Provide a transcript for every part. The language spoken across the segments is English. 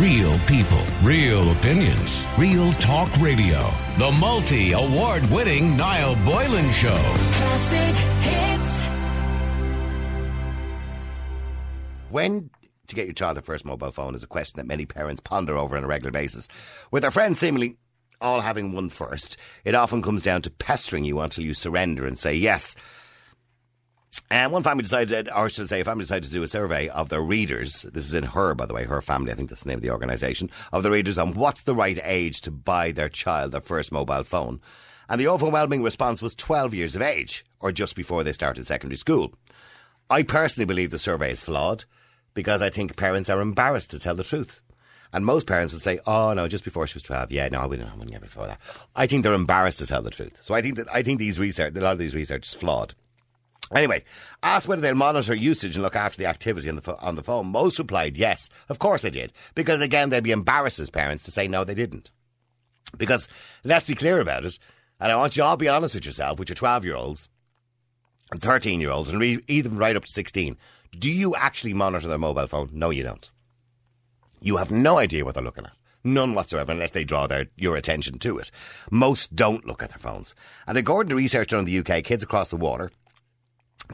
Real people, real opinions, real talk radio. The multi award winning Niall Boylan Show. Classic hits. When to get your child their first mobile phone is a question that many parents ponder over on a regular basis. With their friends seemingly all having one first, it often comes down to pestering you until you surrender and say yes. And one family decided, or should I say, a family decided to do a survey of their readers. This is in her, by the way, her family. I think that's the name of the organisation of the readers on what's the right age to buy their child their first mobile phone. And the overwhelming response was 12 years of age, or just before they started secondary school. I personally believe the survey is flawed because I think parents are embarrassed to tell the truth. And most parents would say, "Oh no, just before she was twelve. Yeah, no, we didn't have before that." I think they're embarrassed to tell the truth. So I think that I think these research, a lot of these research is flawed. Anyway, asked whether they'll monitor usage and look after the activity on the, pho- on the phone. Most replied yes, of course they did. Because again, they'd be embarrassed as parents to say no, they didn't. Because let's be clear about it, and I want you all to be honest with yourself, with your 12 year olds and 13 year olds, and re- even right up to 16. Do you actually monitor their mobile phone? No, you don't. You have no idea what they're looking at. None whatsoever, unless they draw their, your attention to it. Most don't look at their phones. And according to research done in the UK, kids across the water,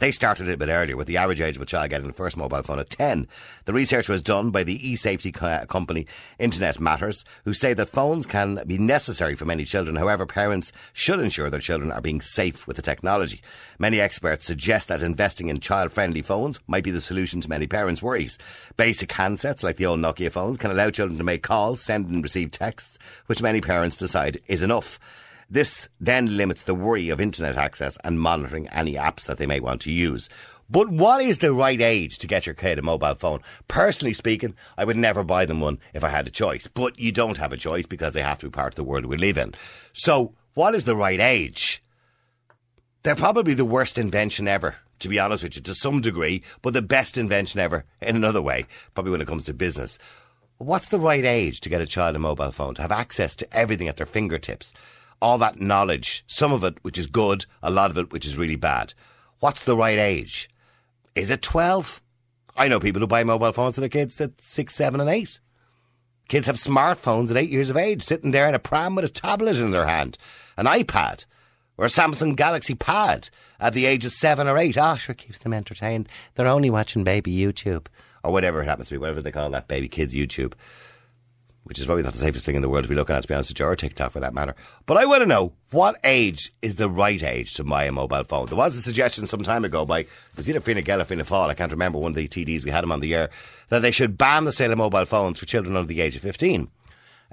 they started a bit earlier, with the average age of a child getting the first mobile phone at 10. The research was done by the e-safety co- company Internet Matters, who say that phones can be necessary for many children. However, parents should ensure their children are being safe with the technology. Many experts suggest that investing in child-friendly phones might be the solution to many parents' worries. Basic handsets, like the old Nokia phones, can allow children to make calls, send and receive texts, which many parents decide is enough. This then limits the worry of internet access and monitoring any apps that they may want to use. But what is the right age to get your kid a mobile phone? Personally speaking, I would never buy them one if I had a choice. But you don't have a choice because they have to be part of the world we live in. So, what is the right age? They're probably the worst invention ever, to be honest with you, to some degree, but the best invention ever in another way, probably when it comes to business. What's the right age to get a child a mobile phone, to have access to everything at their fingertips? All that knowledge, some of it which is good, a lot of it which is really bad. What's the right age? Is it 12? I know people who buy mobile phones for their kids at 6, 7 and 8. Kids have smartphones at 8 years of age, sitting there in a pram with a tablet in their hand, an iPad, or a Samsung Galaxy Pad at the age of 7 or 8. Ah, sure, keeps them entertained. They're only watching baby YouTube, or whatever it happens to be, whatever they call that, baby kids YouTube which is probably not the safest thing in the world to be looking at, to be honest with you, or TikTok for that matter. But I want to know what age is the right age to buy a mobile phone. There was a suggestion some time ago by, was either Fine Gael or Fianna I can't remember one of the TDs, we had him on the air, that they should ban the sale of mobile phones for children under the age of 15.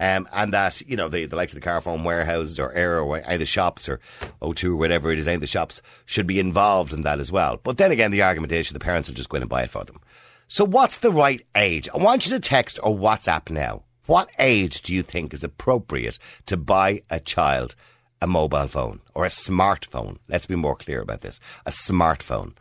Um, and that, you know, the, the likes of the Carphone Warehouses or Eir or the shops or O2 or whatever it is, the shops should be involved in that as well. But then again, the argument is the parents will just go in and buy it for them. So what's the right age? I want you to text or WhatsApp now. What age do you think is appropriate to buy a child a mobile phone or a smartphone? Let's be more clear about this. A smartphone.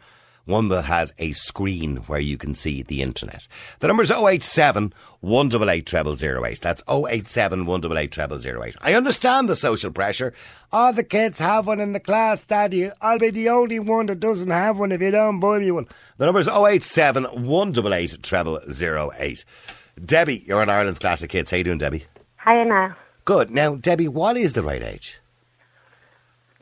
One that has a screen where you can see the internet. The number is 087 188 0008. That's 087 188 0008. I understand the social pressure. All the kids have one in the class, Daddy. I'll be the only one that doesn't have one if you don't buy me one. The number is 087 188 0008. Debbie, you're on Ireland's Classic Hits. How you doing, Debbie? Hiya now. Good. Now, Debbie, what is the right age?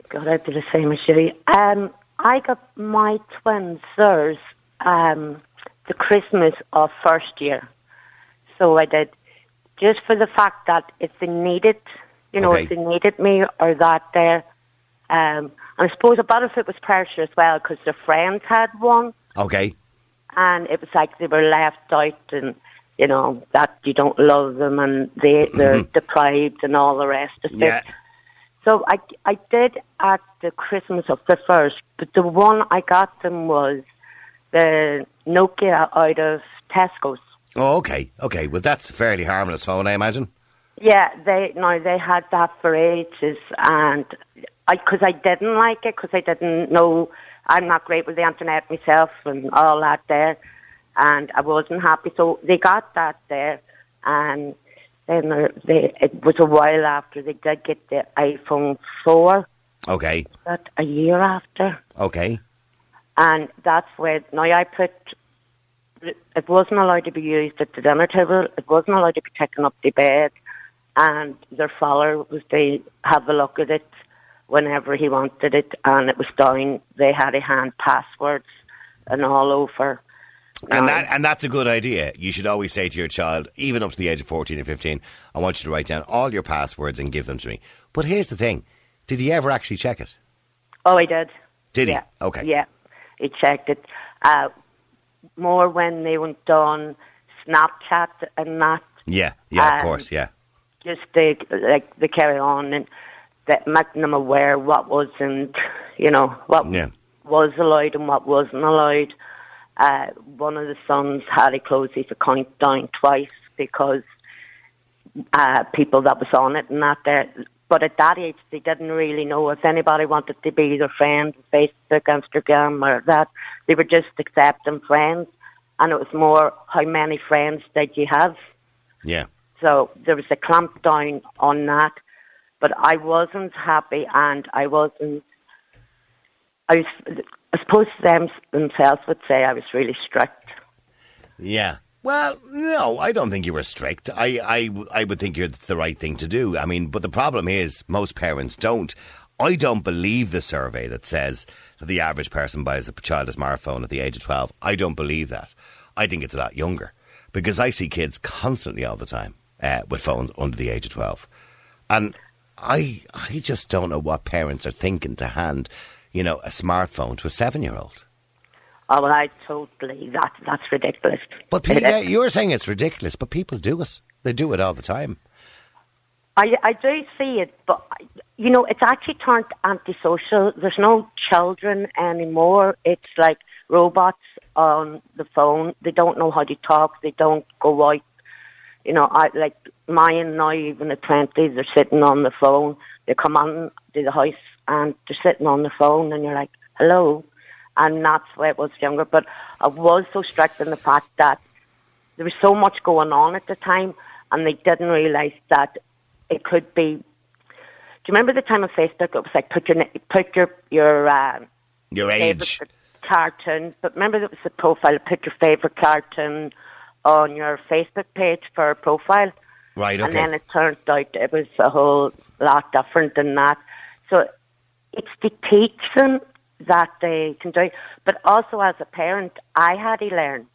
God, I'd be the same as you. Um, I got my twins theirs um, the Christmas of first year. So I did, just for the fact that if they needed, you know, Okay. if they needed me or that there. Um, and I suppose a lot of it was pressure as well because their friends had one Okay. and it was like they were left out and, you know, that you don't love them and they, mm-hmm. they're deprived and all the rest of Yeah. it. So I, I did at the Christmas of the first, but the one I got them was the Nokia out of Tesco's. Oh, okay. Okay. Well, that's a fairly harmless phone, I imagine. Yeah, they no, they had that for ages, and I because I didn't like it because I didn't know I'm not great with the internet myself and all that there, and I wasn't happy. So they got that there, and then they it was a while after they did get the iPhone four. Okay. But a year after. Okay. And that's where now I put it it wasn't allowed to be used at the dinner table. It wasn't allowed to be taken up the bed, and their father was to have a look at it whenever he wanted it, and it was down. They had a hand passwords and all over. And that and that's a good idea. You should always say to your child, even up to the age of fourteen or fifteen, I want you to write down all your passwords and give them to me. But here's the thing: Did he ever actually check it? oh, he did. Did he? Okay. Yeah, he checked it. Uh, more when they went on Snapchat and that. Yeah, yeah, of Um, course, yeah. just they like they carry on and that making them aware what wasn't you know what Yeah. was allowed and what wasn't allowed. Uh, one of the sons had to close his account down twice because uh, people that was on it and that there. But at that age, they didn't really know if anybody wanted to be their friend, Facebook, Instagram, or that. They were just accepting friends, and it was more how many friends did you have. Yeah. So there was a clamp down on that, but I wasn't happy and I wasn't. I was. I suppose them themselves would say I was really strict. Yeah. Well, no, I don't think you were strict. I, I, I would think you're the right thing to do. I mean, but the problem is most parents don't. I don't believe the survey that says that the average person buys a child a smartphone at the age of 12. I don't believe that. I think it's a lot younger because I see kids constantly all the time uh, with phones under the age of 12. And I, I just don't know what parents are thinking to hand, you know, a smartphone to a seven year old. Oh, well, I totally that that's ridiculous. But people, yeah, you're saying it's ridiculous, but people do it. They do it all the time. I I do see it, but you know, it's actually turned antisocial. There's no children anymore. It's like robots on the phone. They don't know how to talk. They don't go out. You know, I like mine now, even at twenty, they're sitting on the phone. They come on to the house and they're sitting on the phone, and you're like, "Hello," and that's why it was younger. But I was so strict in the fact that there was so much going on at the time, and they didn't realise that it could be. Do you remember the time on Facebook? It was like put your put your your uh, Your age. cartoon. But remember, there was the profile. Put your favorite cartoon on your Facebook page for a profile. Right, Okay. And then it turned out it was a whole lot different than that. So it's the teaching that they can do. But also as a parent, I had to learn.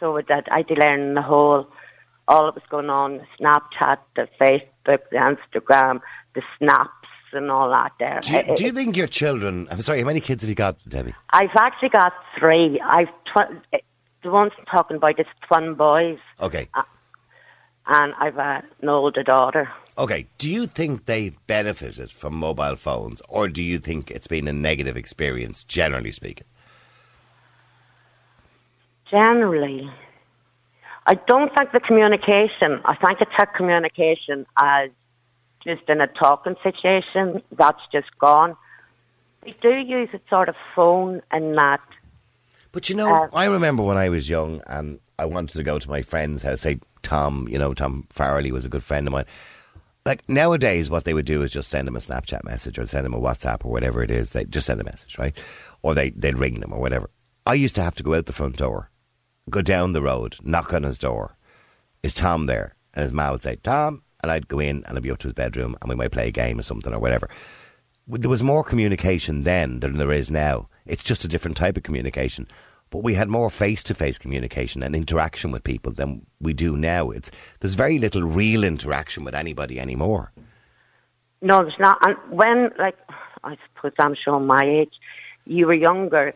So that I had to learn the whole, all that was going on, the Snapchat, the Facebook, the Instagram, the snaps and all that there. Do you, It- do you think your children? I'm sorry. How many kids have you got, Debbie? I've actually got three. I've tw- eh, the ones I'm talking about is twin boys, Okay, uh, and I've uh, an older daughter. okay. Do you think they've benefited from mobile phones, or do you think it's been a negative experience, generally speaking? Generally, I don't think the communication. I think it's had communication as just in a talking situation. That's just gone. They do use a sort of phone and that. But you know, Uh, I remember when I was young and I wanted to go to my friend's house. Say Tom, you know, Tom Farrelly was a good friend of mine. Like nowadays, what they would do is just send him a Snapchat message or send him a WhatsApp or whatever it is. They just send a message, right? Or they they'd ring them or whatever. I used to have to go out the front door, go down the road, knock on his door. Is Tom there? And his mom would say, Tom, and I'd go in and I'd be up to his bedroom and we might play a game or something or whatever. There was more communication then than there is now. It's just a different type of communication. But we had more face to face communication and interaction with people than we do now. It's there's very little real interaction with anybody anymore. No, there's not. And when, like, I suppose I'm showing my age, you were younger,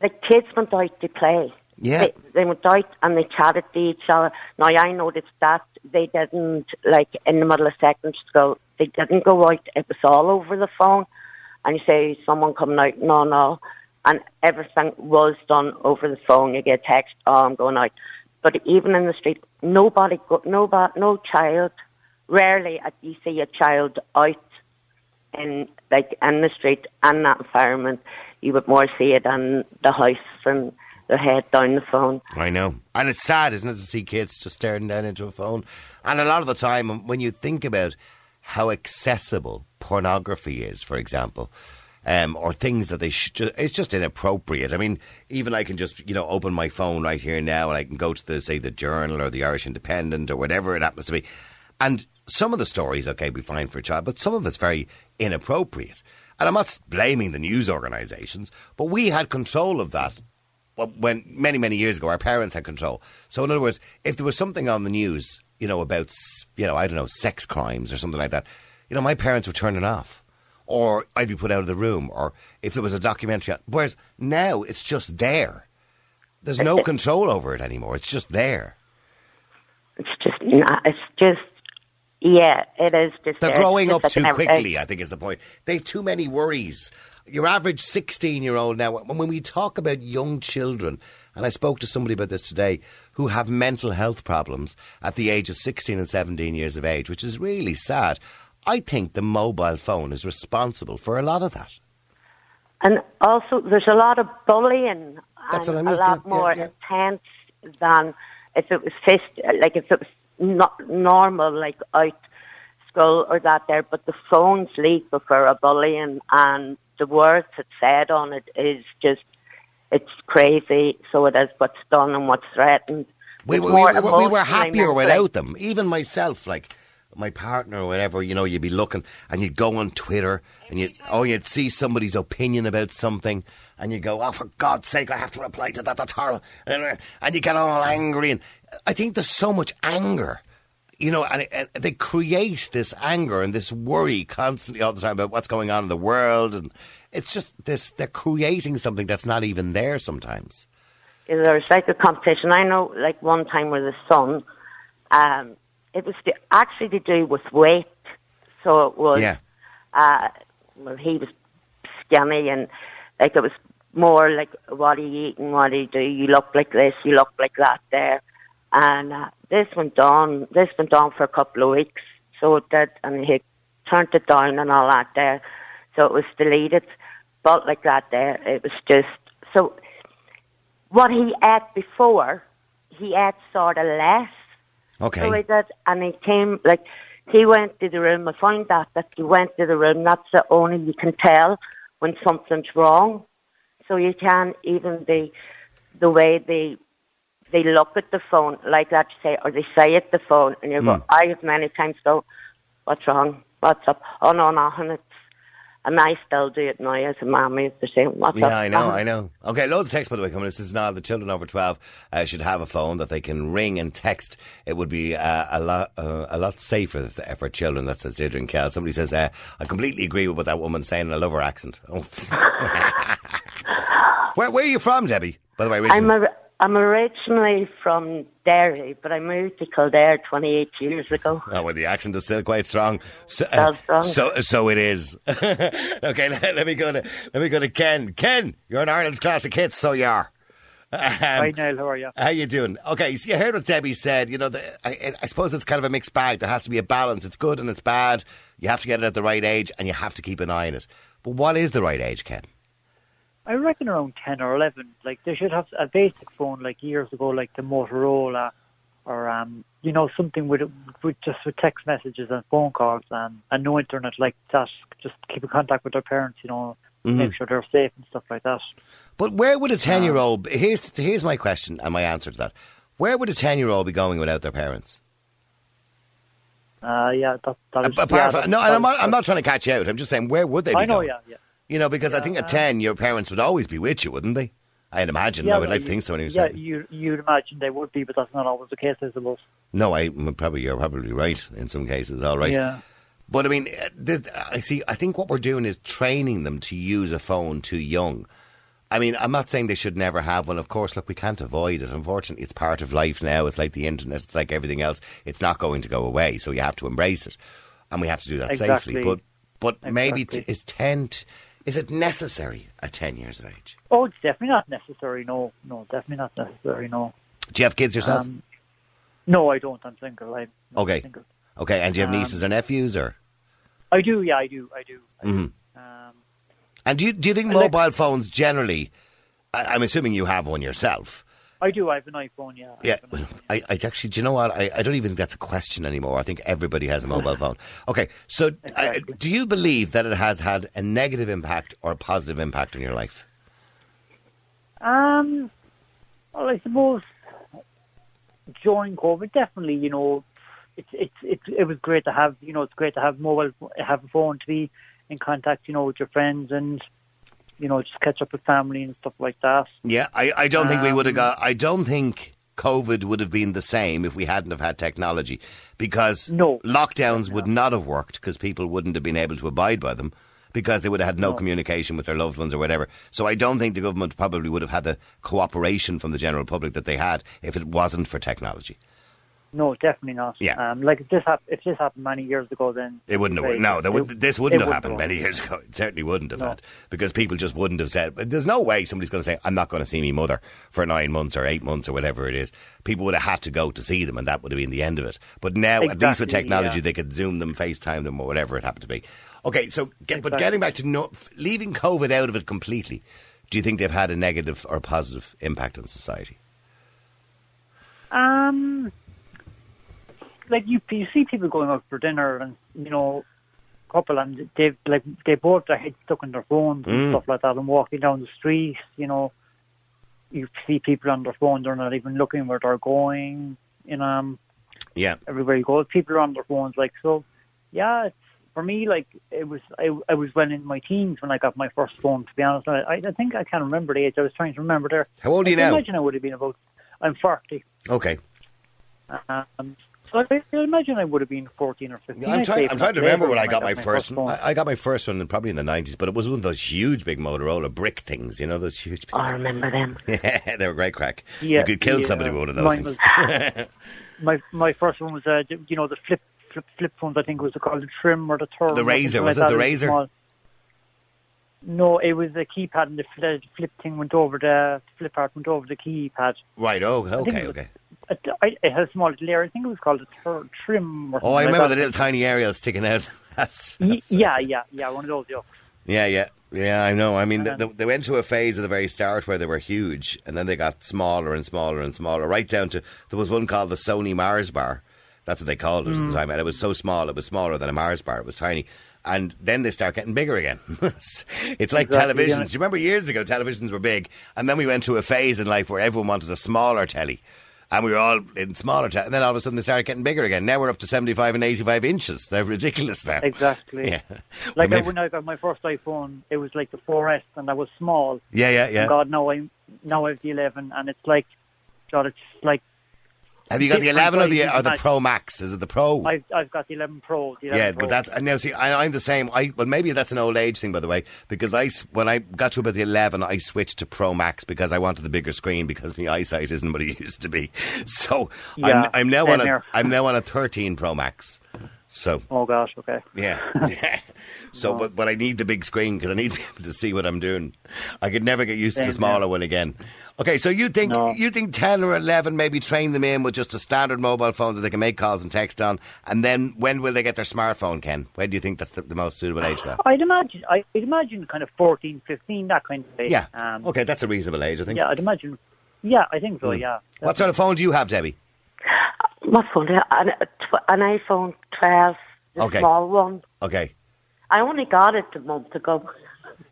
like, kids went out to play. Yeah. They, they went out and they chatted to each other. Now, I noticed that they didn't, like, in the middle of secondary school, they didn't go out. It was all over the phone. And you say, someone coming out, no, no. And everything was done over the phone. You get text, oh, I'm going out. But even in the street, nobody, go, no child, rarely you see a child out in like in the street and that environment. You would more see it in the house and their head down the phone. I know. And it's sad, isn't it, to see kids just staring down into a phone. And a lot of the time, when you think about how accessible pornography is, for example, Um, or things that they should. It's just inappropriate. I mean, even I can just you know open my phone right here now, and I can go to the say the Journal or the Irish Independent or whatever it happens to be, and some of the stories okay be fine for a child, but some of it's very inappropriate. And I'm not blaming the news organisations, but we had control of that when many many years ago. Our parents had control. So in other words, if there was something on the news, you know about you know I don't know sex crimes or something like that, you know my parents would turn it off or I'd be put out of the room, or if there was a documentary. on- Whereas now it's just there. There's no control over it anymore. It's just there. It's just, not, uh, it's just, yeah, it is just. They're there. Growing just up like too an quickly, I think is the point. They've too many worries. Your average 16 year old now, when we talk about young children, and I spoke to somebody about this today, who have mental health problems at the age of 16 and 17 years of age, which is really sad. I think the mobile phone is responsible for a lot of that. And also, there's a lot of bullying That's and what I mean, a lot yeah, more yeah, intense than if it was fist, like if it was not normal, like out school or that there. But the phones leak before a bullying, and the words that's said on it is just, it's crazy. So it is what's done and what's threatened. We, we, we, we were happier without them. Even myself, like my partner or whatever, you know, you'd be looking and you'd go on Twitter and you'd, oh, you'd see somebody's opinion about something and you go, oh, for God's sake, I have to reply to that. That's horrible. And you get all angry. And I think there's so much anger. You know, and, and they create this anger and this worry constantly all the time about what's going on in the world, and it's just this. They're creating something that's not even there sometimes. there's like a competition. I know, like one time with the son, um, it was to, actually to do with weight. So it was, Yeah. uh, well, he was skinny and like it was more like what he eat and what he do. You look like this, you look like that there. And uh, this went on, this went on for a couple of weeks. So it did, and he turned it down and all that there. So it was deleted. But like that there, it was just, so what he ate before, he ate sort of less. Okay. So he did, and he came like he went to the room. I found out that he went to the room. That's the only you can tell when something's wrong. So you can even the the way they they look at the phone like that, you say, or they say at the phone, and you Hmm. go. I have many times go, "What's wrong? What's up? Oh no, nothing." It's and I still do it now as a used to say, "What's up?" Yeah, I know, I know. Okay, loads of text by the way coming. This is now the children over twelve uh, should have a phone that they can ring and text. It would be uh, a lot uh, a lot safer for children. That says Deirdre and Kel. Somebody says, uh, "I completely agree with what that woman's saying. and I love her accent." Oh. where Where are you from, Debbie? By the way, I'm a, I'm originally from Derry, but I moved to Kildare 28 years ago. Oh, well, the accent is still quite strong. So, Still strong. so, so it is. okay, let, let me go to let me go to Ken. Ken, you're an Ireland's classic hit, so you are. Um, Hi, Niall. How are you? How you doing? Okay, so you heard what Debbie said. You know, the, I, I suppose it's kind of a mixed bag. There has to be a balance. It's good and it's bad. You have to get it at the right age, and you have to keep an eye on it. But what is the right age, Ken? I reckon around 10 or 11. Like, they should have a basic phone, like years ago, like the Motorola, or, um, you know, something with, with just with text messages and phone calls and, and no internet like that. Just keep in contact with their parents, you know, make sure they're safe and stuff like that. But where would a ten-year-old? Here's here's my question and my answer to that. Where would a ten-year-old be going without their parents? Uh, yeah, that, that is, Apart yeah, from, that- no, that and I'm not, I'm not trying to catch you out. I'm just saying, where would they be I know, going? yeah, yeah. You know, because I think at uh, 10, your parents would always be with you, wouldn't they? I'd imagine. Yeah, I would like to think so. Anyway. Yeah, you, you'd imagine they would be, but that's not always the case, I suppose. No, I probably you're probably right in some cases. All right. Yeah. But I mean, uh, I see. I think what we're doing is training them to use a phone too young. I mean, I'm not saying they should never have one. Of course, look, we can't avoid it. Unfortunately, it's part of life now. It's like the internet. It's like everything else. It's not going to go away. So you have to embrace it, and we have to do that Exactly. safely. But but maybe t- Exactly. is ten? T- is it necessary at ten years of age? Oh, it's definitely not necessary, no. No, definitely not necessary, no. Do you have kids yourself? Um, no, I don't. I'm single. I'm Okay. Single. okay, and do you have um, nieces or nephews, or I do, yeah, I do, I do. I do. Mhm. Um, And do you, do you think I like- mobile phones generally, I, I'm assuming you have one yourself, I do. I have an iPhone. Yeah. Yeah, an iPhone. I, I actually, do you know what? I, I don't even think that's a question anymore. I think everybody has a mobile phone. Okay, so uh, do you believe that it has had a negative impact or a positive impact on your life? Um, well, I suppose during COVID, definitely, you know, it's it's it's it was great to have, you know, it's great to have mobile, have a phone to be in contact, you know, with your friends and, you know, just catch up with family and stuff like that. Yeah, I, I don't think we would have Um, got. I don't think COVID would have been the same if we hadn't have had technology, because No. lockdowns would not have worked because people wouldn't have been able to abide by them because they would have had no, No. communication with their loved ones or whatever. So I don't think the government probably would have had the cooperation from the general public that they had if it wasn't for technology. No, definitely not. Yeah. Um, like if this hap- if this happened many years ago, then It wouldn't have. No, that would, this wouldn't have wouldn't happened many years ago. It certainly wouldn't have No. had because people just wouldn't have said. There's no way somebody's going to say, "I'm not going to see my mother for nine months or eight months or whatever it is." People would have had to go to see them, and that would have been the end of it. But now, at least with technology, yeah. they could zoom them, FaceTime them, or whatever it happened to be. Okay, so get, but getting back to no, leaving COVID out of it completely, do you think they've had a negative or positive impact on society? Um, like you, you see people going out for dinner, and you know, couple, and they've like they both their heads stuck in their phones and Mm. stuff like that, and walking down the street, you know, you see people on their phone, they're not even looking where they're going. You know, um, Yeah, everywhere you go, people are on their phones. Like so, yeah. It's, for me, like it was, I, I was well in my teens when I got my first phone. To be honest, I, I think I can't remember the age. I was trying to remember there. How old are you I now? imagine I would have been about. I'm forty. okay. Um, so I, I imagine I would have been 14 or 15. I'm trying. I'm trying to remember when I got my first. phone. I, I got my first one probably in the nineties, but it was one of those huge, big Motorola brick things. You know those huge. Big I remember them. Yeah, they were great crack. Yeah, you could kill yeah. somebody with one of those things. was- my my first one was, uh, you know, the flip flip flip phones. I think it was called the trim or the turn. The Razr, was like it the. Razr? small. No, it was the keypad, and the fl- flip thing went over the flip part went over the keypad. right. Oh, think okay, was- okay. It had a small little area. I think it was called a tur- trim or something Oh, I remember that. the little tiny aerial sticking out. That's, that's yeah, yeah, yeah. One of those. Yeah. yeah, yeah, yeah. I know. I mean, they, they went to a phase at the very start where they were huge, and then they got smaller and smaller and smaller, right down to there was one called the Sony Mars bar. That's what they called it at Mm. the time, and it was so small, it was smaller than a Mars bar. It was tiny. And then they start getting bigger again. it's like Exactly, televisions. yeah. Do you remember years ago televisions were big, and then we went to a phase in life where everyone wanted a smaller telly, and we were all in smaller telly. And then all of a sudden they started getting bigger again. Now we're up to seventy-five and eighty-five inches. They're ridiculous now. Exactly. Yeah. Like Well, I, when I got my first iPhone, it was like the 4S, and I was small. yeah, yeah, And yeah. God, now I'm, now I have the 11, and it's like, God, it's like Have you got the eleven or the or the Pro Max? Is it the Pro? I've I've got the 11 Pro. The 11 yeah, Pro. but that's and now see, I, I'm the same. I well, maybe that's an old age thing, by the way, because I when I got to about the 11, I switched to Pro Max because I wanted the bigger screen because my eyesight isn't what it used to be. So Yeah, I'm, I'm now on a. I'm now on a 13 Pro Max. So Oh gosh, okay. yeah, yeah. So, but but I need the big screen because I need to be able to see what I'm doing. I could never get used to the smaller one again. Okay, so you think No. you think ten or eleven maybe train them in with just a standard mobile phone that they can make calls and text on, and then when will they get their smartphone? Ken, when do you think that's the, the most suitable age for that? I'd imagine I'd imagine kind of 14, 15, that kind of age. Yeah, Um, okay, that's a reasonable age, I think. Yeah, I'd imagine. Yeah, I think so. Yeah. What sort of phone do you have, Debbie? What phone? An, an iPhone 12, the Okay. small one. Okay. I only got it a month ago.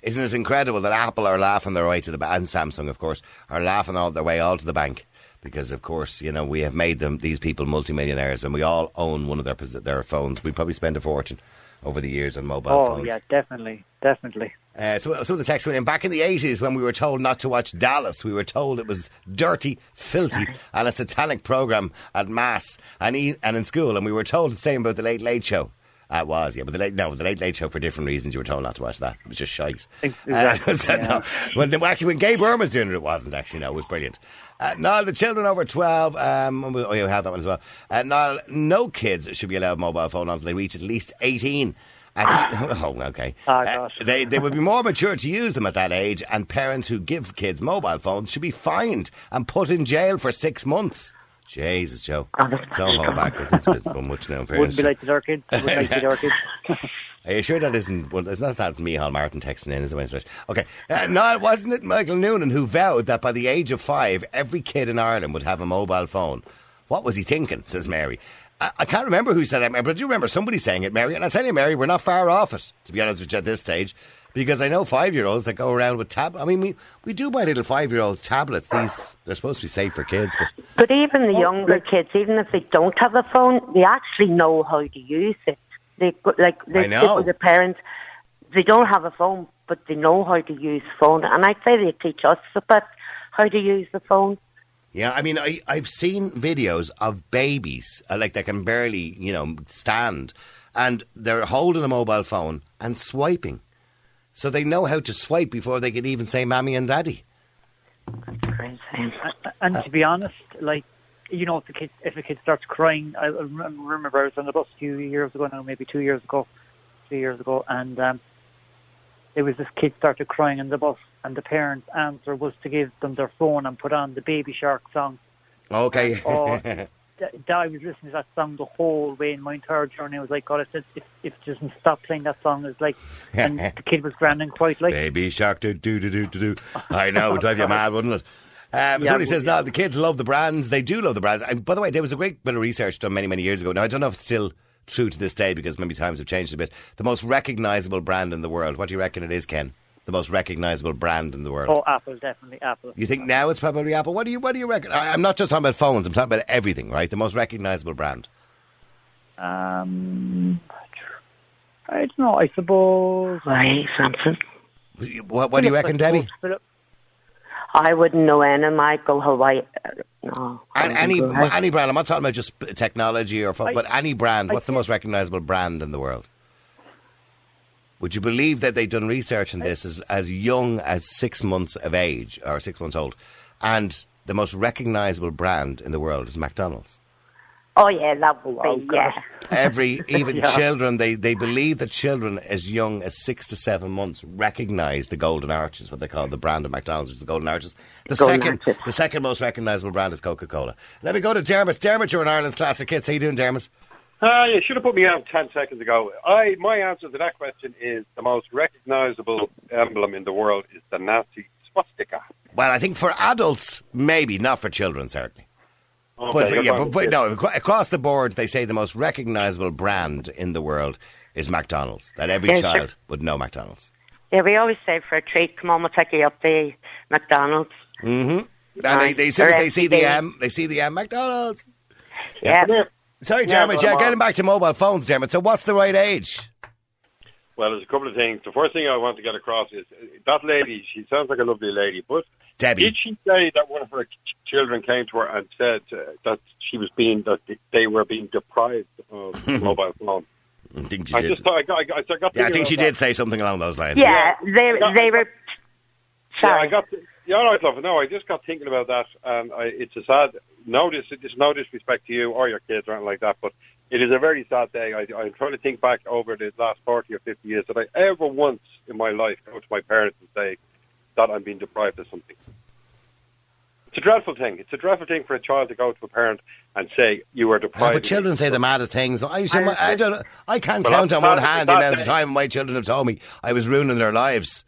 Isn't it incredible that Apple are laughing their way to the bank, and Samsung, of course, are laughing all their way all to the bank because, of course, you know we have made them these people multimillionaires, and we all own one of their their phones. We probably spend a fortune over the years on mobile Oh phones. Oh, yeah, definitely, definitely. Uh, so, so the text went in back in the eighties when we were told not to watch Dallas. We were told it was dirty, filthy, and a satanic program at mass and e- and in school. And we were told the same about the Late Late Show. Uh, it was, yeah, but the late no, the Late Late Show for different reasons. You were told not to watch that. It was just shite. Ex- Uh, exactly, so, yeah. no, well, actually when Gay Byrne was doing it, it wasn't actually. No, it was brilliant. Uh, no, the children over twelve. Um, oh, you have that one as well. Uh, no, no kids should be allowed mobile phone until they reach at least eighteen. At oh, okay. Ah, Uh, gosh. they they would be more mature to use them at that age, and parents who give kids mobile phones should be fined and put in jail for six months. Jesus, Joe. Oh, Don't hold back. It's, it's much now. in Wouldn't be like our kids. Wouldn't like our kids. Are you sure that isn't? Well, it's not that Micheál Martin texting in, is it? Okay, uh, no, wasn't it Michael Noonan who vowed that by the age of five, every kid in Ireland would have a mobile phone? What was he thinking? Says Mary. I, I can't remember who said that, but I do remember somebody saying it, Mary. And I tell you, Mary, we're not far off it. To be honest with you, at this stage, because I know five-year-olds that go around with tab. I mean, we we do buy little five-year-olds tablets. These they're supposed to be safe for kids, but But even the younger kids, even if they don't have a phone, they actually know how to use it. They go- like they I sit with their parents. They don't have a phone, but they know how to use phone. And I'd say they teach us about how to use the phone. Yeah, I mean, I, I've seen videos of babies, uh, like they can barely, you know, stand, and they're holding a mobile phone and swiping. So they know how to swipe before they can even say mommy and daddy. That's crazy. And to be honest, like you know, if the kid if a kid starts crying, I remember I was on the bus a few years ago now, maybe two years ago, three years ago, and um, there was this kid started crying in the bus, and the parents' answer was to give them their phone and put on the Baby Shark song. Okay. Oh, I was listening to that song the whole way in my entire journey. I was like, God, I said, if, if it doesn't stop playing that song, it's like, and the kid was grand and quite like, Baby shark, do do do do do do. I know, would drive you mad, wouldn't it? Um, Yeah, somebody says, would, no, the kids love the brands. They do love the brands. And by the way, there was a great bit of research done many, many years ago. Now, I don't know if it's still true to this day because maybe times have changed a bit. The most recognisable brand in the world. What do you reckon it is, Ken? The most recognisable brand in the world. oh, Apple, definitely Apple. You think now it's probably Apple? What do you What do you reckon? I, I'm not just talking about phones. I'm talking about everything, right? The most recognisable brand. Um, I don't know. I suppose. Right, Samsung. What, what do you reckon, Debbie? suppose. I wouldn't know any Michael Huawei. uh, No. I And any any brand. I'm not talking about just technology or I- but any brand. I What's the most recognisable brand in the world? Would you believe that they've done research on this as, as young as six months of age or six months old, and the most recognisable brand in the world is McDonald's. Oh yeah, that would Oh, be gosh. yeah. Every even Yeah. children, they, they believe that children as young as six to seven months recognise the golden arches, what they call the brand of McDonald's, which is the golden arches. The Golden second, Arches. the second most recognisable brand is Coca Cola. Let me go to Dermot. Dermot, you're in Ireland's classic hits. How you doing, Dermot? Ah, you should have put me out 10 seconds ago. I My answer to that question is the most recognizable emblem in the world is the Nazi swastika. Well, I think for adults, maybe not for children, certainly. Okay, But, you're yeah, but, but no, across the board, they say the most recognisable brand in the world is McDonald's. That every Yes, sir. child would know McDonald's. Yeah, we always say for a treat, come on, we'll take you up the McDonald's. Mhm. And they, they, as soon as they see the M, they see the M, McDonald's. Yeah. Come here. Sorry, Yeah, Dermot. but Yeah, getting back to mobile phones, Dermot. So, what's the right age? Well, there's a couple of things. The first thing I want to get across is uh, that lady, she sounds like a lovely lady, but Debbie. did she say that one of her children came to her and said uh, that she was being, that they were being deprived of mobile phone? I think she I did. just thought, I got, I got, I got yeah, I think she about did say something along those lines. Yeah, they Yeah. they were. Yeah, Sorry. I got. Yeah, all right, love. No, I just got thinking about that, and I, it's a sad. No, dis, it's no disrespect to you or your kids or anything like that, but it is a very sad day. I, I'm trying to think back over the last forty or fifty years that I ever once in my life go to my parents and say that I'm being deprived of something. It's a dreadful thing. It's a dreadful thing for a child to go to a parent and say you are Yeah, deprived. but of children say the maddest things. I, used to- I, don't. know- I can't Well, count on one hand the amount of time my children have told me I was ruining their lives.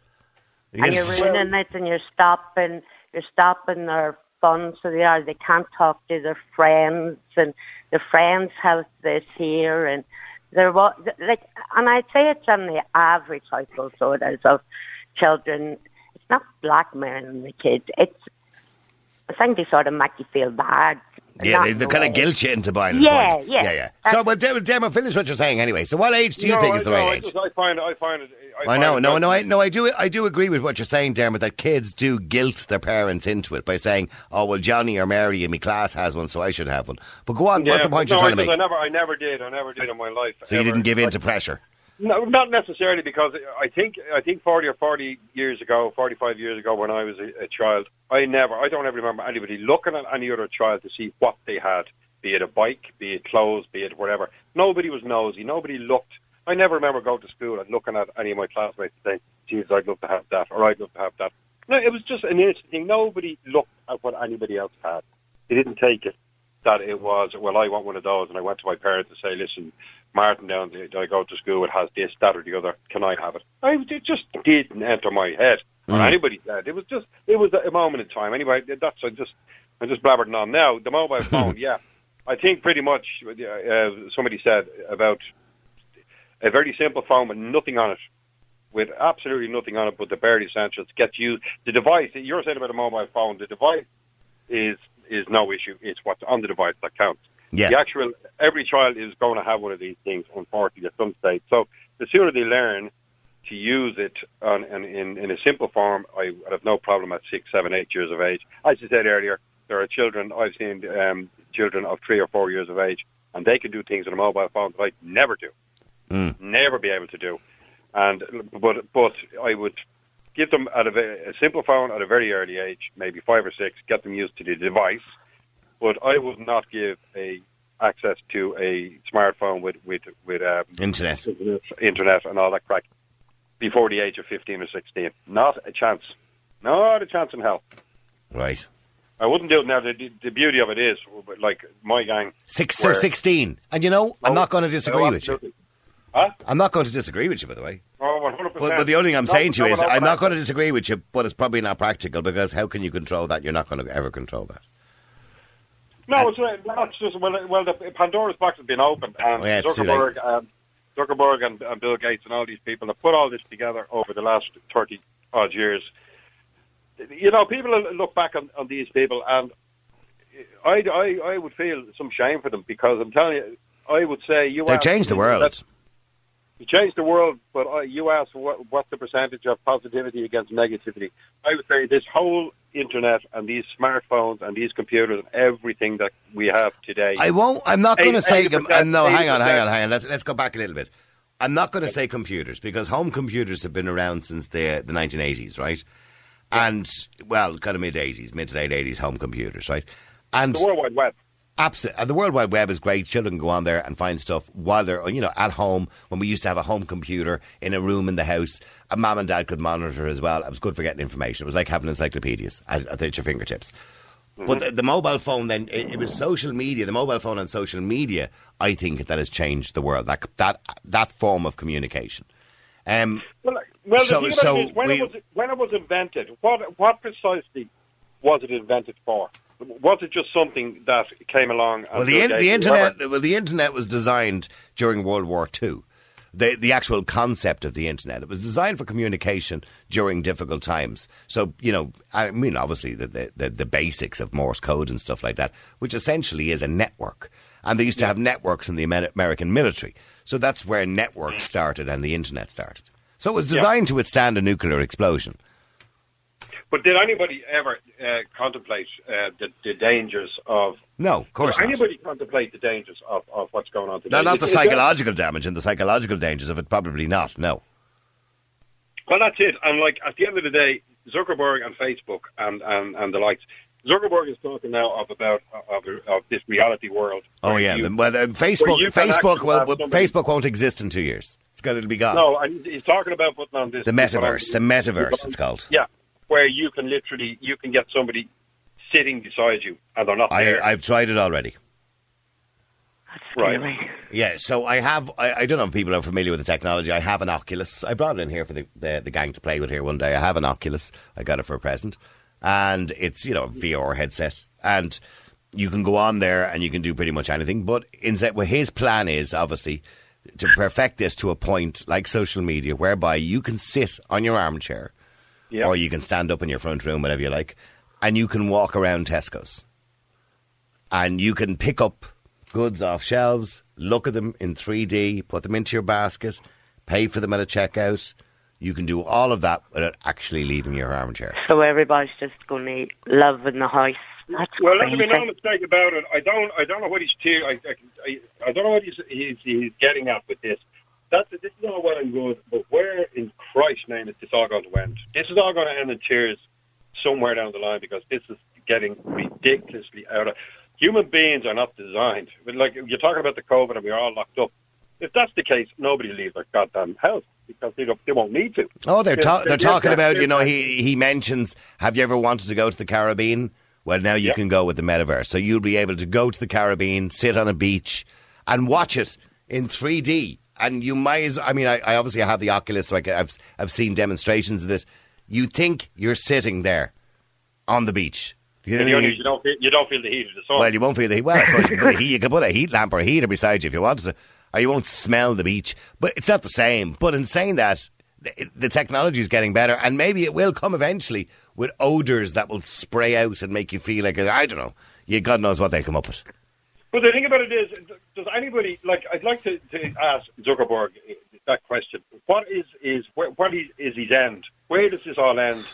and you're ruining it, and you're stopping, you're stopping their fun, so they are. They can't talk to their friends, and their friends have this here, and they're what like. And I'd say it's on the average household, so it is of children. It's not blackmailing the kids. It's I think they sort of make you feel bad. Yeah, they, in they a kind of guilt you into buying it. Yeah, yeah. yeah, yeah. So, but Dermot, Dermot, finish what you're saying anyway. So, what age do you No, think is the no, right I age? just- I find, I find it. I know, find no, it no, I no, I do, I do agree with what you're saying, Dermot. That kids do guilt their parents into it by saying, "Oh, well, Johnny or Mary in my class has one, so I should have one." But go on, Yeah, what's the point no, you're trying to I, make? I never, I never did. I never did in my life. so you didn't give in Like, to pressure. No, not necessarily because I think I think forty or forty years ago, forty five years ago, when I was a, a child, I never, I don't ever remember anybody looking at any other child to see what they had, be it a bike, be it clothes, be it whatever. Nobody was nosy. Nobody looked. I never remember going to school and looking at any of my classmates and saying, "Geez, I'd love to have that," or "I'd love to have that." No, it was just an innocent thing. Nobody looked at what anybody else had. They didn't take it. That it was, well, I want one of those, and I went to my parents to say, listen, Martin down the, I go to school, it has this, that, or the other. Can I have it? I, it just didn't enter my head or Mm. anybody's head. It was just, it was a moment in time. Anyway, that's I just, I'm just blabbering on now. The mobile phone, yeah, I think pretty much uh, somebody said about a very simple phone with nothing on it, with absolutely nothing on it but the bare essentials. Gets you the device. You're saying about a mobile phone. The device is is no issue. It's what's on the device that counts. Yeah. The actual every child is going to have one of these things, unfortunately, at some stage. So the sooner they learn to use it on, in, in, in a simple form, I would have no problem at six, seven, eight years of age. As you said earlier, there are children, I've seen um, children of three or four years of age, and they can do things on a mobile phone that I'd never do, Mm. never be able to do. And but but I would give them at a, simple phone at a very early age, maybe five or six, get them used to the device. But I would not give a access to a smartphone with with with um, Internet. internet and all that crack before the age of 15 or 16. Not a chance. Not a chance in hell. Right. I wouldn't do it now. The, the beauty of it is, like my gang. Six or 16. And you know, I'm Oh, not going to oh, disagree with you. Huh? I'm not going to disagree with you, by the way. Oh, 100%. But, but the only thing I'm No, saying to you no, is, no, I'm no, not going to disagree with you, but it's probably not practical because how can you control that? You're not going to ever control that. No, it's uh, not just well. Well, the Pandora's box has been opened, and Oh, yeah, Zuckerberg, um, Zuckerberg, and, and Bill Gates, and all these people have put all this together over the last thirty odd years. You know, people look back on, on these people, and I, I, I would feel some shame for them because I'm telling you, I would say you They've changed the world. You changed the world, but you ask what, what's the percentage of positivity against negativity. I would say this whole internet and these smartphones and these computers and everything that we have today. I won't. I'm not going to say. 80%, uh, no, hang on, hang on, hang on. Let's let's go back a little bit. I'm not going to say computers because home computers have been around since the the 1980s, right? And well, kind of mid 80s, mid to late 80s, home computers, right? And the World Wide Web. Absolutely. And the World Wide Web is great. Children can go on there and find stuff while they're, you know, at home. When we used to have a home computer in a room in the house, and mom and dad could monitor as well. It was good for getting information. It was like having encyclopedias at, at your fingertips. But the, the mobile phone, then, it, it was social media. The mobile phone and social media, I think, that has changed the world. That that that form of communication. Um, Well, well So- the thing so is when, we- it was, when it was invented, what, what precisely was it invented for? Was it just something that came along? Well, the, in, the internet. Well, the internet was designed during World War Two. The the actual concept of the internet. It was designed for communication during difficult times. So you know, I mean, obviously the the, the, the basics of Morse code and stuff like that, which essentially is a network. And they used to have networks in the American military. So that's where networks mm. started and the internet started. So it was designed to withstand a nuclear explosion. But did anybody ever uh, contemplate uh, the, the dangers of? No, of course did not. anybody contemplate the dangers of, of what's going on today? No, not the Is- is that- psychological damage and the psychological dangers of it. Probably not. No. Well, that's it. And like at the end of the day, Zuckerberg and Facebook and, and, and the likes. Zuckerberg is talking now of about of, of this reality world. Oh yeah, you- the, well, the Facebook, Facebook, well, well, Facebook won't exist in two years. It's going to be gone. No, and he's talking about putting on this the metaverse, the metaverse, it's called. Yeah, where you can literally you can get somebody sitting beside you and they're not I, there. I've tried it already. Right. Scary. Yeah, so I have. I, I don't know if people are familiar with the technology. I have an Oculus. I brought it in here for the, the the gang to play with here one day. I have an Oculus. I got it for a present, and it's you know a VR headset, and you can go on there and you can do pretty much anything. But instead, well, his plan is obviously to perfect this to a point like social media, whereby you can sit on your armchair, Yeah. or you can stand up in your front room, whatever you like, and you can walk around Tesco's, and you can pick up goods off shelves, look at them in 3D, put them into your basket, pay for them at a checkout. You can do all of that without actually leaving your armchair. So everybody's just going to love in the house. That's Well, crazy. there's been no mistake about it. I don't. I don't know what he's. Te- I, I, I, I don't know what he's, he's he's getting at with this. That's this is all well and good, but where in Christ's name is this all going to end? This is all going to end in tears somewhere down the line because this is getting ridiculously out of. Human beings are not designed. Like you're talking about the COVID and we're all locked up. If that's the case, nobody leaves their goddamn house because they don't, they won't need to. Oh, they're ta- they're talking about you know he he mentions. Have you ever wanted to go to the Caribbean? Well, now you can go with the metaverse. So you'll be able to go to the Caribbean, sit on a beach, and watch it in 3D. And you might, as, I mean, I, I obviously have the Oculus, so I can, I've, I've seen demonstrations of this. You think you're sitting there on the beach. The And only the thing only, you- you don't feel, you don't feel the heat of the sun. well, you won't feel the heat. Well, I suppose you can, put a heat, you can put a heat lamp or a heater beside you if you wanted to, or you won't smell the beach. But it's not the same. But in saying that, the, the technology is getting better, and maybe it will come eventually with odors that will spray out and make you feel like I don't know. You God knows what they'll come up with. But the thing about it is, does anybody like? I'd like to, to ask Zuckerberg that question. What is is what is, is his end? Where does this all end?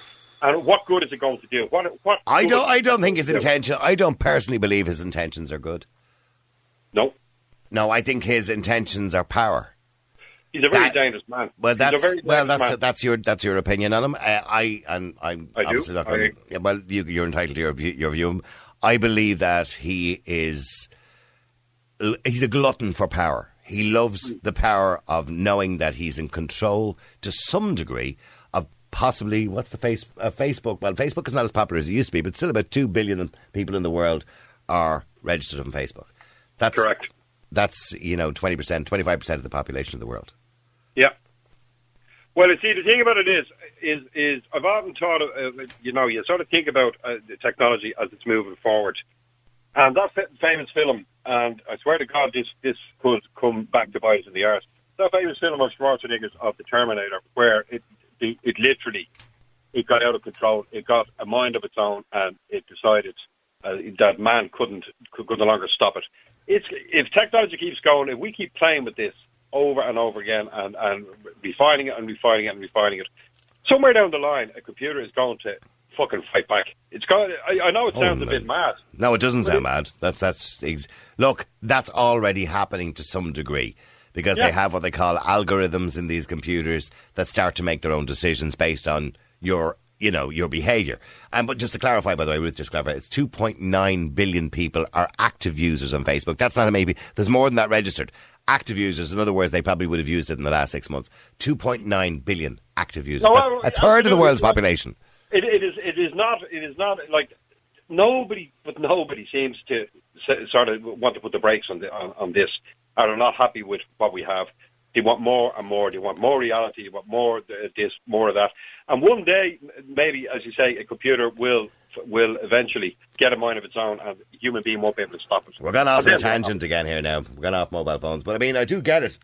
And what good is it going to do? What what? I don't. I don't think his intention. I don't personally believe his intentions are good. No, No, I think his intentions are power. he's a very That- dangerous man. Well, He's a that's very well, that's man. that's your that's your opinion on him. Uh, I and I'm I do. obviously not. I- Going, yeah, well, you, you're entitled to your your view. I believe that he is he's a glutton for power. He loves the power of knowing that he's in control to some degree of possibly what's the face uh, Facebook. Well, Facebook is not as popular as it used to be, but still about two billion people in the world are registered on Facebook. That's Correct. That's you know twenty percent, twenty five percent of the population of the world. Yeah. Well, you see, the thing about it is, is, is I've often thought, of, uh, you know, you sort of think about uh, the technology as it's moving forward, and that fa- famous film, and I swear to God, this this could come back to bite us in the arse. That famous film of Schwarzenegger's of the Terminator, where it the, it literally it got out of control. It got a mind of its own, and it decided uh, that man couldn't could, could no longer stop it. It's if technology keeps going, if we keep playing with this over and over again, and and refining it and refining it and refining it, somewhere down the line, a computer is going to fucking fight back. It's going. I, I know it sounds a bit mad. No, it doesn't sound mad. That's that's ex- look. That's already happening to some degree because Yeah. they have what they call algorithms in these computers that start to make their own decisions based on your you know your behaviour. And but just to clarify, by the way, Ruth, just clarify, it's 2.9 billion people are active users on Facebook. That's not a maybe. There's more than that registered. Active users, in other words, they probably would have used it in the last six months. 2.9 billion active users. No, That's I- a third of the world's population. It, it is. It is not. It is not like nobody, but nobody seems to sort of want to put the brakes on, the, on on this. Are not happy with what we have. They want more and more. They want more reality. They want more th- this, more of that. And one day, maybe, as you say, a computer will will eventually get a mind of its own, and a human being won't be able to stop it. We're going off And on a tangent again here now. We're going off mobile phones. But I mean, I do get it.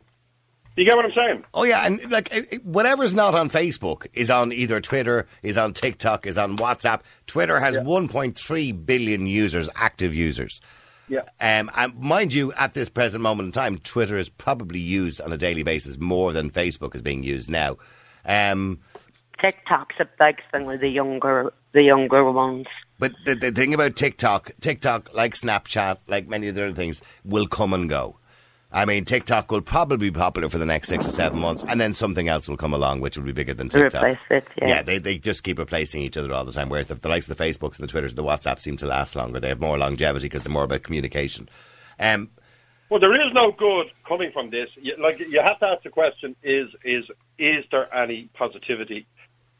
You get what I'm saying? Oh yeah, and like it- it- whatever's not on Facebook is on either Twitter, is on TikTok, is on WhatsApp. Twitter has 1.3 billion users, active users. Yeah. Um, and mind you, at this present moment in time, Twitter is probably used on a daily basis more than Facebook is being used now. Um, TikTok's a big thing with the younger, the younger ones. but the, the thing about TikTok, TikTok, like Snapchat, like many other things, will come and go. I mean, TikTok will probably be popular for the next six or seven months, and then something else will come along which will be bigger than TikTok. replace it, yeah. they, they just keep replacing each other all the time. Whereas the, the likes of the Facebooks and the Twitters and the WhatsApp seem to last longer. They have more longevity because they're more about communication. Um, Well, there is no good coming from this. You, like you have to ask the question: Is is is there any positivity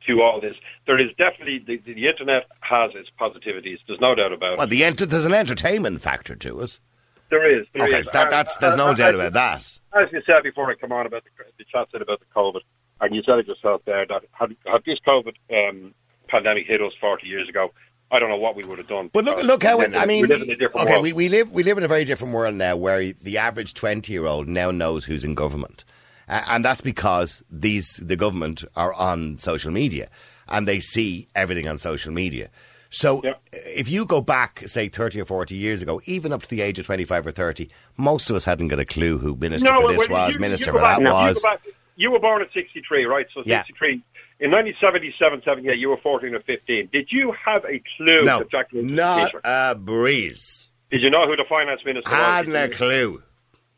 to all this? There is definitely the, the internet has its positivities. There's no doubt about well, it. the enter- there's an entertainment factor to it. There is. There Okay, is. that, that's there's no doubt about that. As you said before I come on about the, the chat said about the COVID, and you said it yourself there that had, had this COVID um, pandemic hit us 40 years ago, I don't know what we would have done. But look, look how we it, I mean, we live in a different okay, world. we, we live we live in a very different world now, where the average twenty year old now knows who's in government, uh, and that's because these the government are on social media and they see everything on social media. So Yeah. if you go back, say thirty or forty years ago, even up to the age of twenty five or thirty, most of us hadn't got a clue who minister for this was, you- minister you for back- that you was. go back- You were born in 63, right? So Yeah. 63. In 1977, 78, you were 14 or 15. Did you have a clue No, that Jack Nicholson was not a breeze. Did you know who the finance minister was? Hadn't a clue.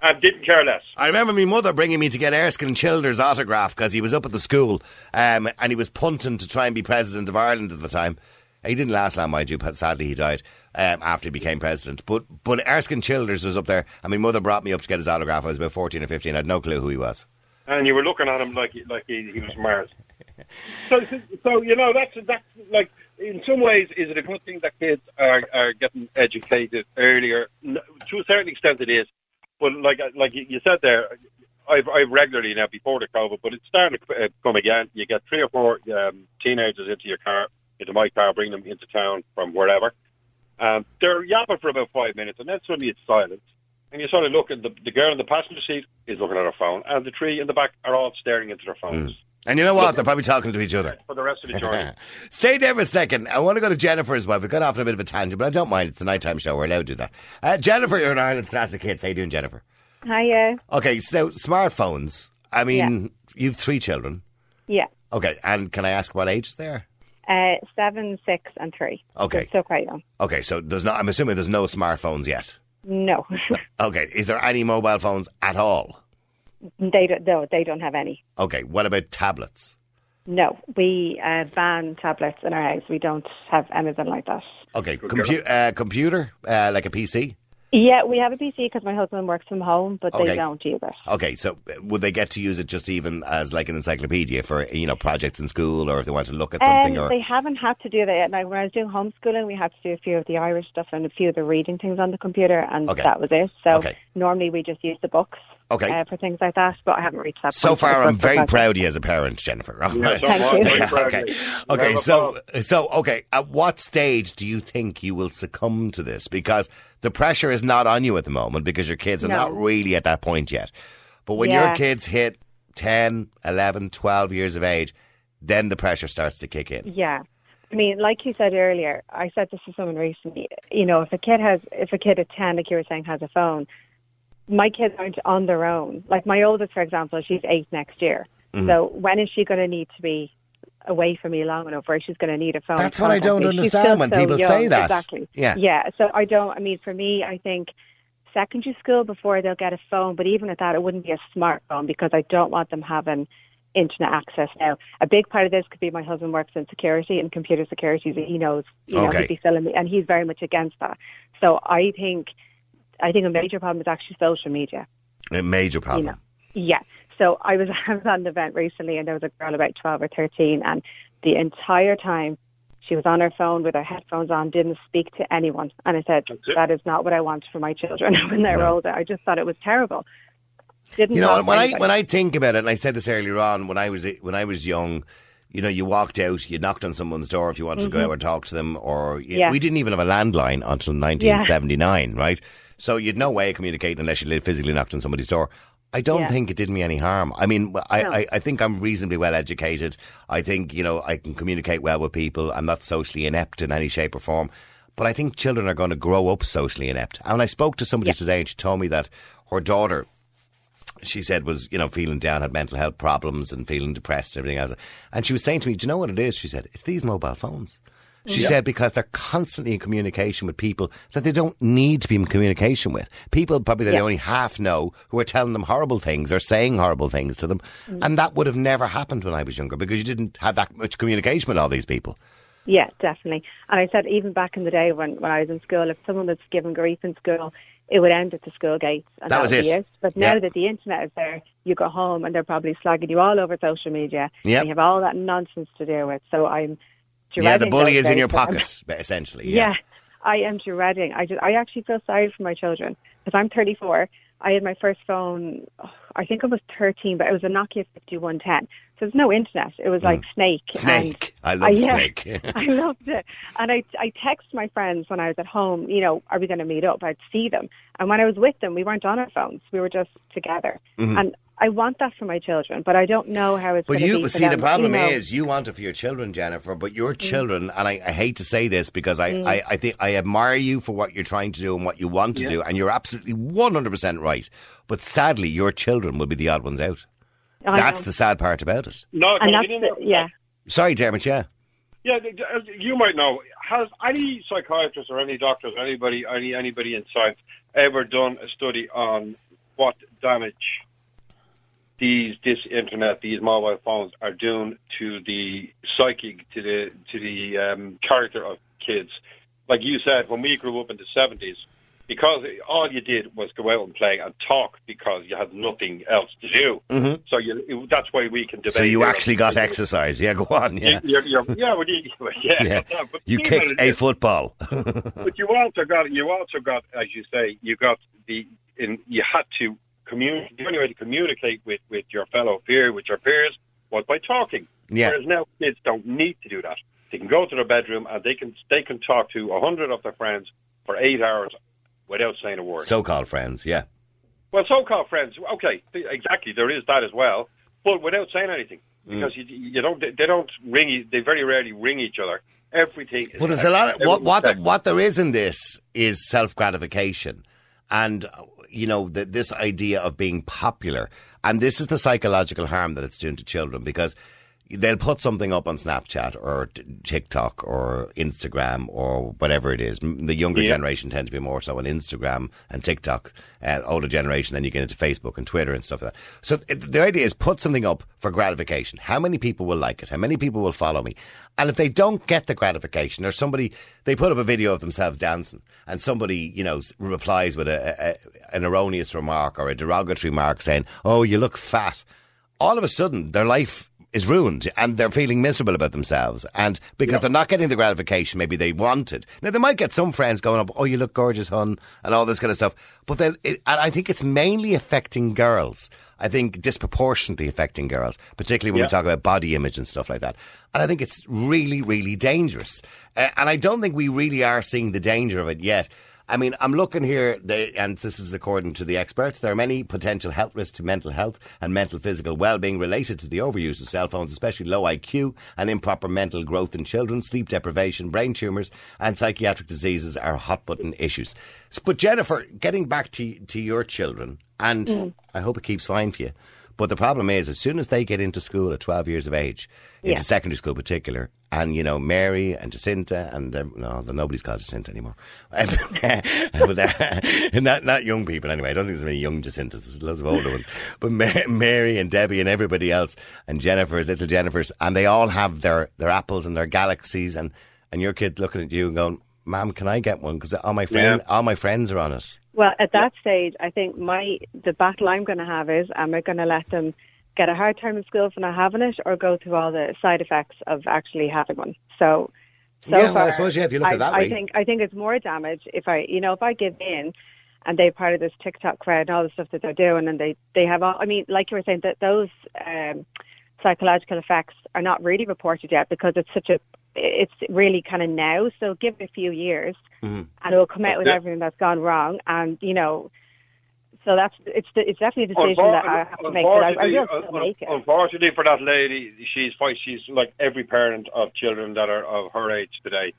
And didn't care less. I remember my mother bringing me to get Erskine Childers' autograph because he was up at the school um, and he was punting to try and be president of Ireland at the time. He didn't last long, mind you, sadly he died um, after he became president. But but Erskine Childers was up there I mean, mother brought me up to get his autograph. I was about 14 or 15. I had no clue who he was. and you were looking at him like like he, he was Mars. so, so you know that's that's like in some ways, is it a good thing that kids are, are getting educated earlier? To a certain extent, it is. But like like you you said there, I've, I've regularly now before the COVID, but it's starting to uh, come again. You get three or four um, teenagers into your car, into my car, bring them into town from wherever. Um, they're yapping for about five minutes, and then suddenly it's silence. And you sort of look at the, the girl in the passenger seat is looking at her phone, and the three in the back are all staring into their phones. And you know what? They're probably talking to each other. For the rest of the journey. Stay there for a second. I want to go to Jennifer as well. We've got off on a bit of a tangent, but I don't mind. It's a nighttime show. We're allowed to do that. Uh, Jennifer, you're an Ireland's classic hits. How you doing, Jennifer? Hiya. Okay, so smartphones. I mean, you've three children. Yeah. Okay, and can I ask what age they are? Uh, seven, six, and three. Okay. They're quite young. Okay, so there's no. I'm assuming there's no smartphones yet. No, Okay, is there any mobile phones at all? they don't. No, they don't have any. Okay, what about tablets? No, we uh, ban tablets in our house. We don't have anything like that. Okay, compu- uh, computer, uh, like a PC. Yeah, we have a PC because my husband works from home, but Okay. they don't use it. Okay, so uh, would they get to use it just even as like an encyclopedia for you know projects in school, or if they want to look at something, Um, or They haven't had to do that yet. Now, when I was doing homeschooling, we had to do a few of the Irish stuff and a few of the reading things on the computer, and Okay. that was it. So Okay. normally we just use the books Okay. uh, for things like that, but I haven't reached that so point far. I'm very But- proud of you as a parent, Jennifer. Yeah, so Thank you. Very proud okay, you. okay. So, so okay. At what stage do you think you will succumb to this? Because the pressure is not on you at the moment because your kids are No. not really at that point yet. But when your kids hit 10, 11, 12 years of age, then the pressure starts to kick in. Yeah. I mean, like you said earlier, I said this to someone recently. You know, if a kid has, if a kid at ten, like you were saying, has a phone, my kids aren't on their own. Like my oldest, for example, she's eight next year. Mm-hmm. So when is she going to need to be away from me long enough where she's going to need a phone? That's what I don't me? Understand when so people young. say that. Exactly. Yeah. Yeah. So I don't. I mean, for me, I think secondary school before they'll get a phone. But even at that, it wouldn't be a smartphone because I don't want them having internet access now. A big part of this could be my husband works in security and computer security, so he knows, you know, Okay. he'd be filling me, and he's very much against that. So I think, I think a major problem is actually social media. A major problem. You know, yeah. So I was I was at an event recently, and there was a girl about twelve or thirteen, and the entire time she was on her phone with her headphones on, didn't speak to anyone. And I said, That's it. that is not what I want for my children when they're No. older. I just thought it was terrible. Didn't You know, talk to when I when I think about it, and I said this earlier on, when I was when I was young, you know, you walked out, you knocked on someone's door if you wanted to go out and talk to them, or you, Mm-hmm. Yeah. we didn't even have a landline until 1979, right? So you'd no way of communicating unless you physically knocked on somebody's door. I don't Yeah. think it did me any harm. I mean, I, No. I, I think I'm reasonably well educated. I think, you know, I can communicate well with people. I'm not socially inept in any shape or form. But I think children are going to grow up socially inept. And I spoke to somebody Yeah. today and she told me that her daughter she said was you know feeling down, had mental health problems, and feeling depressed and everything else. And she was saying to me, "Do you know what it is?" She said, "It's these mobile phones." She said because they're constantly in communication with people that they don't need to be in communication with. People probably that they only half know who are telling them horrible things or saying horrible things to them. Mm. And that would have never happened when I was younger because you didn't have that much communication with all these people. Yeah, definitely. And I said even back in the day when, when I was in school, if someone was given grief in school, it would end at the school gates. And That that, was it. it. But now Yeah. that the internet is there, you go home and they're probably slagging you all over social media. Yep. And you have all that nonsense to deal with. So I'm yeah, the bully is in your pocket, essentially. Yeah. I am dreading. I just, I actually feel sorry for my children because I'm 34. I had my first phone, oh, I think I was 13, but it was a Nokia 5110. So there's no internet. It was like Snake. and- Mm. Snake. I love yeah. Snake. I loved it. And I, I text my friends when I was at home, you know, are we going to meet up? I'd see them. And when I was with them, we weren't on our phones. We were just together. And I want that for my children, but I don't know how it's. But you be for see, the problem you know. is you want it for your children, Jennifer. But your Mm. children, and I, I hate to say this because I, I, I think I admire you for what you're trying to do and what you want to Yeah. do, and you're absolutely one hundred percent right. But sadly, your children will be the odd ones out. I That's know. the sad part about it. No, and that's you the, yeah. Sorry, Dermot. Yeah. Yeah, th- th- you might know. Has any psychiatrist or any doctors, anybody, any anybody in science, ever done a study on what damage these this internet, these mobile phones are doing to the psychic, to the to the um, character of kids? Like you said, when we grew up in the seventies, because all you did was go out and play and talk because you had nothing else to do. Mm-hmm. So you, that's why we can debate. So you actually got exercise. Yeah, go on. Yeah. You, you're, you're, yeah, well, you, yeah, Yeah. But You you kicked a football. but you also got you also got as you say you got the in you had to communicate the only way to communicate with with your fellow peer with your peers was by talking Yeah. whereas now kids don't need to do that they can go to their bedroom and they can they can talk to a hundred of their friends for eight hours without saying a word So-called friends. Yeah. well so-called friends okay exactly there is that as well but without saying anything Mm. because you you don't they don't ring they very rarely ring each other everything Well, there's a lot of what what, what there is in this is self gratification, and you know the, this idea of being popular, and this is the psychological harm that it's doing to children because they'll put something up on Snapchat or TikTok or Instagram or whatever it is. The younger Yeah. generation tend to be more so on Instagram and TikTok. Uh, older generation, then you get into Facebook and Twitter and stuff like that. So the idea is put something up for gratification. How many people will like it? How many people will follow me? And if they don't get the gratification, or somebody they put up a video of themselves dancing, and somebody you know replies with a, a, a an erroneous remark or a derogatory remark saying, "Oh, you look fat," all of a sudden their life is ruined and they're feeling miserable about themselves and because they're not getting the gratification maybe they wanted. Now they might get some friends going up oh you look gorgeous hun and all this kind of stuff but then it, and i think it's mainly affecting girls. I think disproportionately affecting girls particularly when Yeah. we talk about body image and stuff like that. And i think it's really really dangerous. Uh, and i don't think we really are seeing the danger of it yet I mean, I'm looking here, they, and this is according to the experts. There are many potential health risks to mental health and mental physical well-being related to the overuse of cell phones, especially low IQ and improper mental growth in children. Sleep deprivation, brain tumours, and psychiatric diseases are hot-button issues. But Jennifer, getting back to to your children, and mm. I hope it keeps fine for you. But the problem is, as soon as they get into school at 12 years of age, into Yeah. secondary school in particular, and, you know, Mary and Jacinta, and um, no, nobody's called Jacinta anymore. not, not young people anyway. I don't think there's many young Jacintas. There's lots of older ones. But Ma- Mary and Debbie and everybody else, and Jennifer's, little Jennifer's, and they all have their, their apples and their galaxies, and, and your kid looking at you and going, Mom, can I get one? Because all my friends, all my friends are on it. Well, at that stage, I think my the battle I'm going to have is: am I going to let them get a hard time in school for not having it, or go through all the side effects of actually having one? So, so Yeah, well, I suppose, yeah, if you look at I, it that I way. think I think it's more damage if I, you know, if I give in, and they're part of this TikTok crowd and all the stuff that they're doing, and they they have all. I mean, like you were saying, that those um, psychological effects are not really reported yet because it's such a it's really kind of now. So give it a few years, Mm-hmm. and it will come out with Yeah. everything that's gone wrong. And you know, so that's it's the, it's definitely a decision that I have to make. But I, I will still Unfortunately, make it. unfortunately for that lady, she's fight. She's like every parent of children that are of her age today.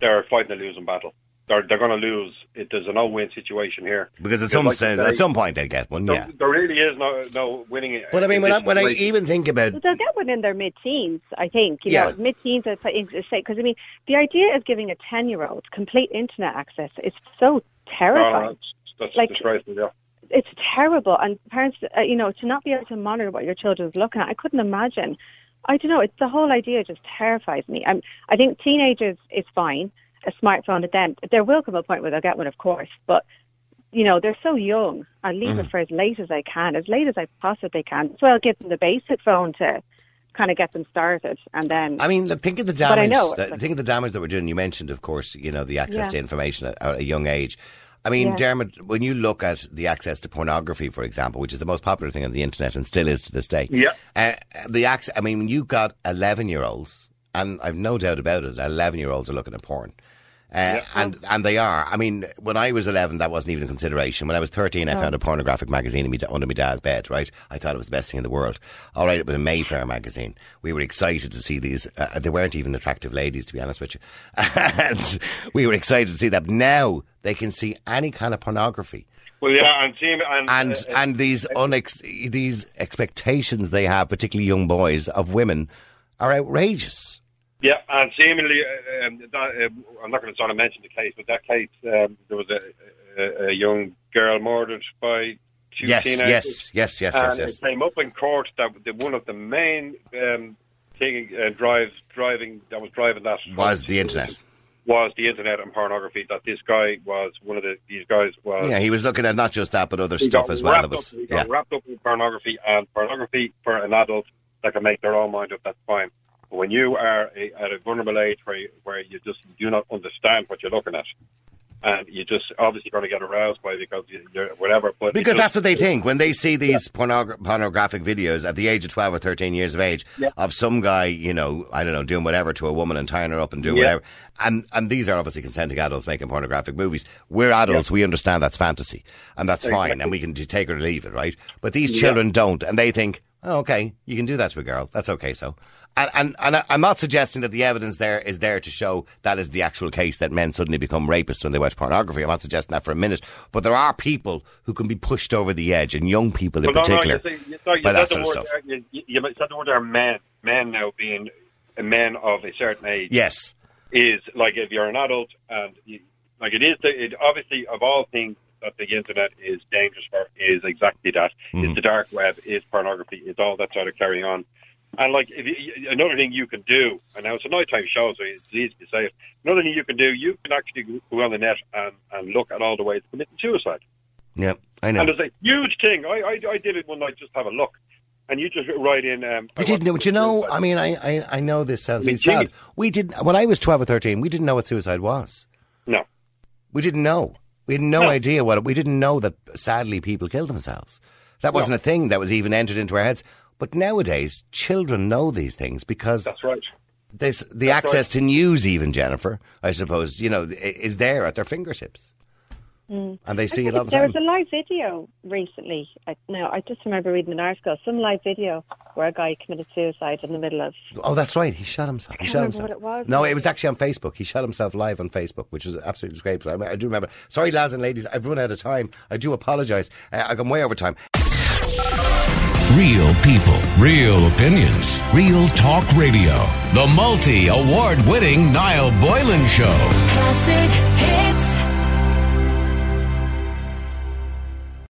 They're fighting a losing battle. They're they're going to lose. It, there's a no-win situation here. Because at Because some, like sense, say, at some point they'll get one, There, yeah. there really is no no winning. But I mean, when I, when I even think about But they'll get one in their mid-teens, I think. You Yeah. know, mid-teens, I think, because I mean, the idea of giving a ten-year-old complete internet access is so No, terrifying. no, that's Like- disgraceful. Yeah. it's terrible. And parents, uh, you know, to not be able to monitor what your children's looking at, I couldn't imagine. I don't know. It's the whole idea just terrifies me. Um, I think teenagers is fine. A smartphone at them, there will come a point where they'll get one, of course. But you know, they're so young. I leave Mm-hmm. it for as late as I can, as late as I possibly can. So I'll give them the basic phone to kind of get them started, and then I mean, look, think of the But I damage. know, that- like- think of the damage that we're doing. You mentioned, of course, you know, the access Yeah. to information at, at a young age. I mean, Yeah. Dermot, when you look at the access to pornography, for example, which is the most popular thing on the internet and still is to this day. Yeah. Uh, the access, I mean, when you got 11 year olds, and I've no doubt about it, 11 year olds are looking at porn. Uh, and and they are. I mean, when I was 11, that wasn't even a consideration. When I was 13, I found a pornographic magazine under my dad's bed, right? I thought it was the best thing in the world. All right, it was a Mayfair magazine. We were excited to see these. Uh, they weren't even attractive ladies, to be honest with you. and we were excited to see that. Now they can see any kind of pornography. Well, yeah, and see, and And uh, and these unex- these expectations they have, particularly young boys, of women, are outrageous. Yeah, and seemingly, uh, um, that, uh, I'm not going to sort of mention the case, but that case, um, there was a, a, a young girl murdered by two Yes, teenagers. yes, yes, yes, yes, and yes. it came up in court that the, one of the main um, thing uh, drive driving that was driving that Was the internet. was the internet and pornography. That this guy was one of the these guys was Yeah, he was looking at not just that, but other stuff as well. That was, up, yeah. wrapped up in pornography and pornography for an adult that can make their own mind up. That's fine. But when you are a, at a vulnerable age where you, where you just do not understand what you're looking at, and you just obviously going to get aroused by it because you, you're whatever. But Because just- that's what they think when they see these pornog- pornographic videos at the age of 12 or 13 years of age Yeah. of some guy, you know, I don't know, doing whatever to a woman and tying her up and doing Yeah. whatever. And and these are obviously consenting adults making pornographic movies. We're adults, we understand that's fantasy and that's fine and we can take or leave it, right? But these children don't and they think, oh, okay, you can do that to a girl. That's okay, so. And, and, and I'm not suggesting that the evidence there is there to show that is the actual case that men suddenly become rapists when they watch pornography. I'm not suggesting that for a minute. But there are people who can be pushed over the edge, and young people in Well, no, no, particular, you, say, you, no, you by that the sort of word stuff. there, you, you said the word there, men. Men now being men of a certain age. Yes. is like if you're an adult and you, like it is the, it obviously of all things that the internet is dangerous for is exactly that Mm-hmm. is the dark web is pornography it's all that sort of carry on and like if you, another thing you can do and now it's a nighttime show so it's easy to say it another thing you can do you can actually go on the net and, and look at all the ways of committing suicide Yeah, I know. and there's a huge thing I, I I did it one night just have a look and you just write in um I We didn't know, but you know, suicide. I mean, I, I, I know this sounds I mean, sad. We didn't, when I was 12 or 13, we didn't know what suicide was. no We didn't know. We had no, No. idea what it, we didn't know that sadly people kill themselves. That wasn't a thing that was even entered into our heads. But nowadays, children know these things because that's right this, the That's access to news, even Jennifer, I suppose, you know, is there at their fingertips, and they see it all the there time. was a live video recently. I, no, I just remember reading an article, some live video where a guy committed suicide in the middle of. Oh, that's right. He shot himself. He can't shot remember himself. what it was No, now. it was actually on Facebook. He shot himself live on Facebook, which was absolutely disgraceful. I, I do remember. Sorry, lads and ladies, I've run out of time. I do apologise. Uh, I've gone way over time. Real people, real opinions, real talk radio. The multi award winning Niall Boylan Show. Classic hits.